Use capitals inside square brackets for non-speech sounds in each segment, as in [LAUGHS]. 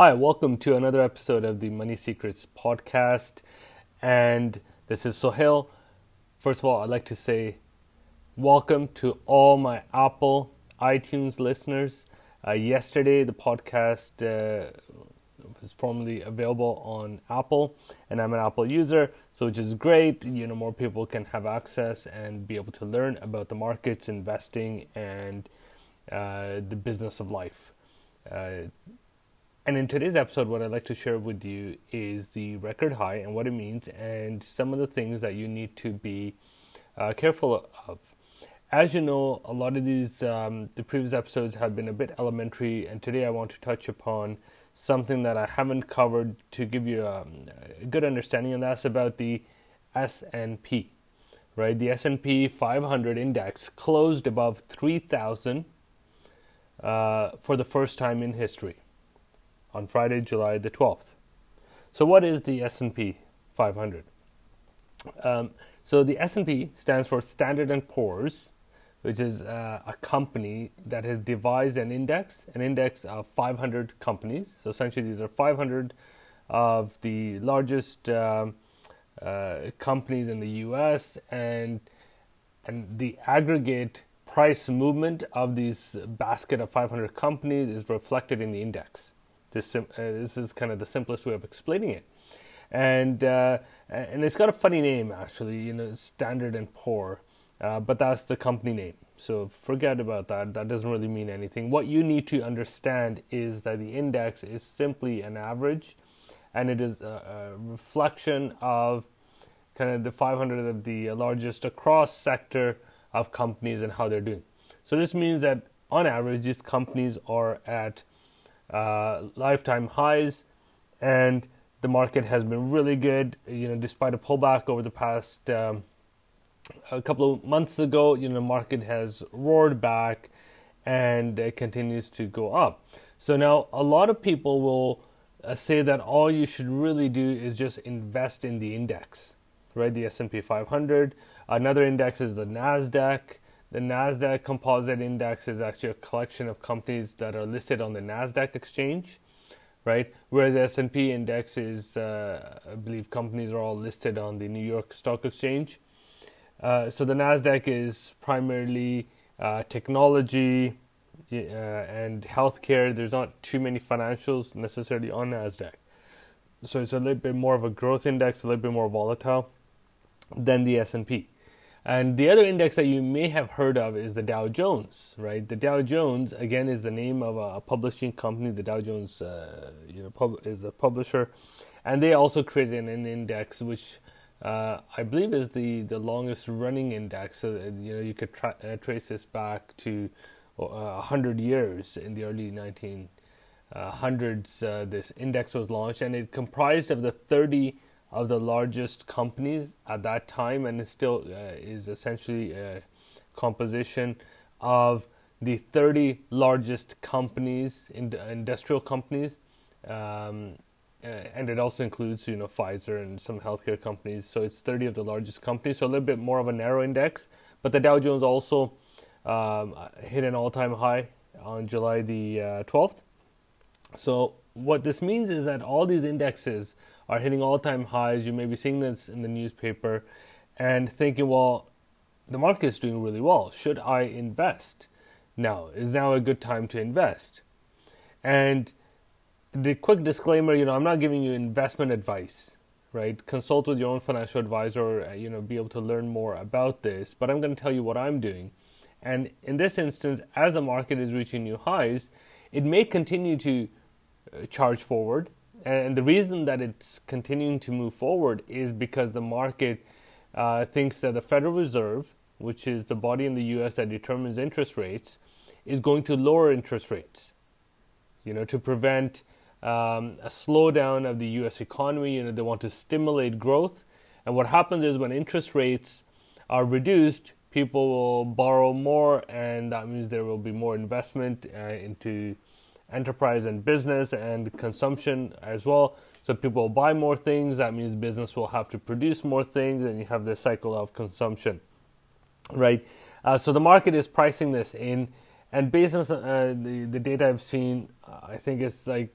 Hi, welcome to another episode of the Money Secrets podcast. And this is Suhail. First of all, I'd like to say welcome to all my Apple iTunes listeners. Uh, yesterday, the podcast uh, was formally available on Apple, and I'm an Apple user, so which is great. You know, more people can have access and be able to learn about the markets, investing, and uh, the business of life. And in today's episode, what I'd like to share with you is the record high and what it means, and some of the things that you need to be uh, careful of. As you know, a lot of these, um, the previous episodes have been a bit elementary, and today I want to touch upon something that I haven't covered to give you a, um, a good understanding, and that's about the S&P. Right, the S&P 500 index closed above 3,000 uh, for the first time in history on Friday, July the 12th. So what is the S&P 500? Um, so the S&P stands for Standard and Poor's, which is uh, a company that has devised an index, an index of 500 companies. So essentially, these are 500 of the largest um, uh, companies in the U.S. and and the aggregate price movement of these basket of 500 companies is reflected in the index. This, uh, this is kind of the simplest way of explaining it. And, uh, and it's got a funny name, actually, you know, Standard and Poor, uh, but that's the company name. So forget about that. That doesn't really mean anything. What you need to understand is that the index is simply an average, and it is a, a reflection of kind of the 500 of the largest across sector of companies and how they're doing. So this means that on average, these companies are at uh, lifetime highs, and the market has been really good. You know, despite a pullback over the past um, a couple of months ago, you know, the market has roared back, and it continues to go up. So now a lot of people will uh, say that all you should really do is just invest in the index, right? The S&P 500. Another index is the Nasdaq. The NASDAQ Composite Index is actually a collection of companies that are listed on the NASDAQ exchange, right? Whereas the S&P index is, uh, I believe companies are all listed on the New York Stock Exchange. Uh, so the NASDAQ is primarily uh, technology uh, and healthcare. There's not too many financials necessarily on NASDAQ. So it's a little bit more of a growth index, a little bit more volatile than the S&P. And the other index that you may have heard of is the Dow Jones, right? The Dow Jones, again, is the name of a publishing company. The Dow Jones uh, you know, pub- is the publisher. And they also created an index which uh, I believe is the, the longest running index. So, uh, you know, you could tra- uh, trace this back to uh, 100 years in the early 1900s. Uh, this index was launched, and it comprised of the 30 of the largest companies at that time, and it still uh, is essentially a composition of the 30 largest companies, in, industrial companies, um, uh, and it also includes you know Pfizer and some healthcare companies. So it's 30 of the largest companies, so a little bit more of a narrow index. But the Dow Jones also um, hit an all-time high on July the uh, 12th. So what this means is that all these indexes are hitting all time highs. You may be seeing this in the newspaper and thinking, well, the market is doing really well. Should I invest? Now, is now a good time to invest? And the quick disclaimer, you know, I'm not giving you investment advice, right? Consult with your own financial advisor, uh, you know, be able to learn more about this. But I'm going to tell you what I'm doing. And in this instance, as the market is reaching new highs, it may continue to uh, charge forward and the reason that it's continuing to move forward is because the market uh, thinks that the Federal Reserve, which is the body in the U.S. that determines interest rates, is going to lower interest rates. You know, to prevent um, a slowdown of the U.S. economy. You know, they want to stimulate growth, and what happens is when interest rates are reduced, people will borrow more, and that means there will be more investment uh, into enterprise and business and consumption as well. So people will buy more things. That means business will have to produce more things, and you have this cycle of consumption, right? Uh, so the market is pricing this in, and based on uh, the the data I've seen, uh, I think it's like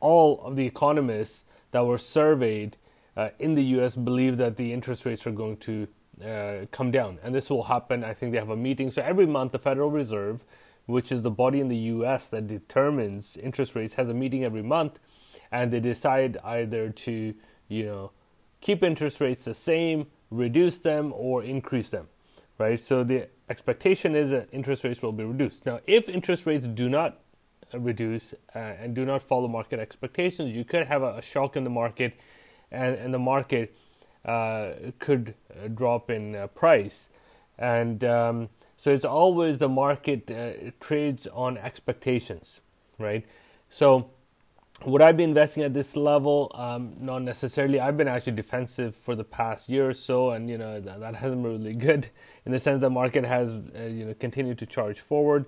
all of the economists that were surveyed uh, in the U.S. believe that the interest rates are going to uh, come down, and this will happen. I think they have a meeting. So every month, the Federal Reserve, which is the body in the U.S. that determines interest rates, has a meeting every month, and they decide either to, you know, keep interest rates the same, reduce them, or increase them. Right. So the expectation is that interest rates will be reduced. Now, if interest rates do not reduce uh, and do not follow market expectations, you could have a, a shock in the market, and, and the market uh, could uh, drop in uh, price. And um, so it's always the market uh, trades on expectations, right? So would I be investing at this level? Um, not necessarily. I've been actually defensive for the past year or so, and you know that, that hasn't been really good [LAUGHS] in the sense the market has uh, you know continued to charge forward,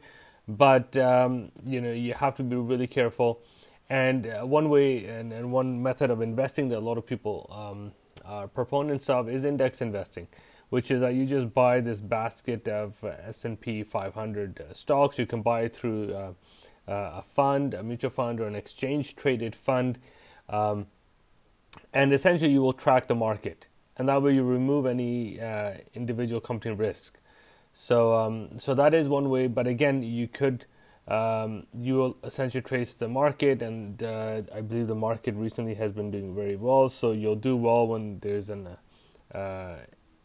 but um, you know you have to be really careful. And uh, one way and, and, one method of investing that a lot of people um, are proponents of is index investing, which is that you just buy this basket of uh, S&P 500 uh, stocks. You can buy it through uh, a fund, a mutual fund, or an exchange traded fund. Um, and essentially, you will track the market. And that way, you remove any uh, individual company risk. So, um, so that is one way. But again, you could um, you will essentially trace the market, and uh, I believe the market recently has been doing very well. So you'll do well when there's an uh,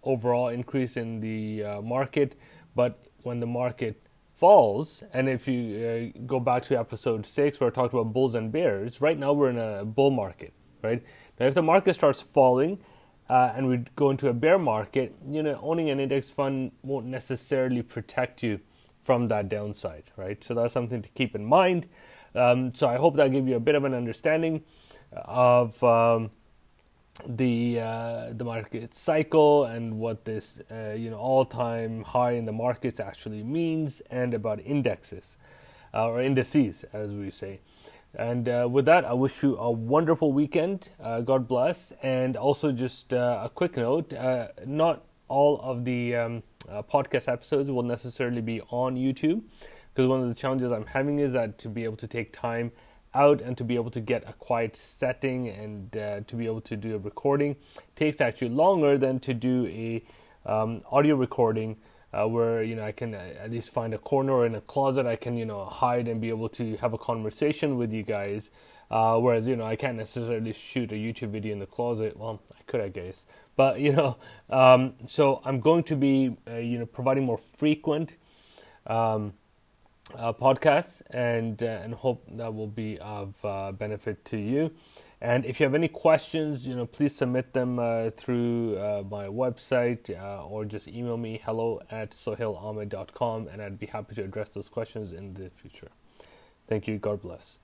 overall increase in the uh, market, but when the market falls, and if you uh, go back to episode six where I talked about bulls and bears, right now we're in a bull market, right? Now, if the market starts falling, uh, and we go into a bear market, you know, owning an index fund won't necessarily protect you from that downside, right? So that's something to keep in mind. Um, so I hope that gave you a bit of an understanding of um, the uh, the market cycle and what this uh, you know all time high in the markets actually means, and about indexes uh, or indices, as we say. And uh, with that, I wish you a wonderful weekend. Uh, God bless. And also, just uh, a quick note: not all of the um, podcast episodes will necessarily be on YouTube because one of the challenges I'm having is that to be able to take time out and to be able to get a quiet setting and uh, to be able to do a recording takes actually longer than to do a um, audio recording uh, where you know I can uh, at least find a corner in a closet I can you know hide and be able to have a conversation with you guys. Uh, whereas you know I can't necessarily shoot a YouTube video in the closet. Well, I could, I guess, but you know, um, so I'm going to be uh, you know providing more frequent um, uh, podcasts, and uh, and hope that will be of uh, benefit to you. And if you have any questions, you know, please submit them uh, through uh, my website or just email me hello at suhailahmad.com, and I'd be happy to address those questions in the future. Thank you. God bless.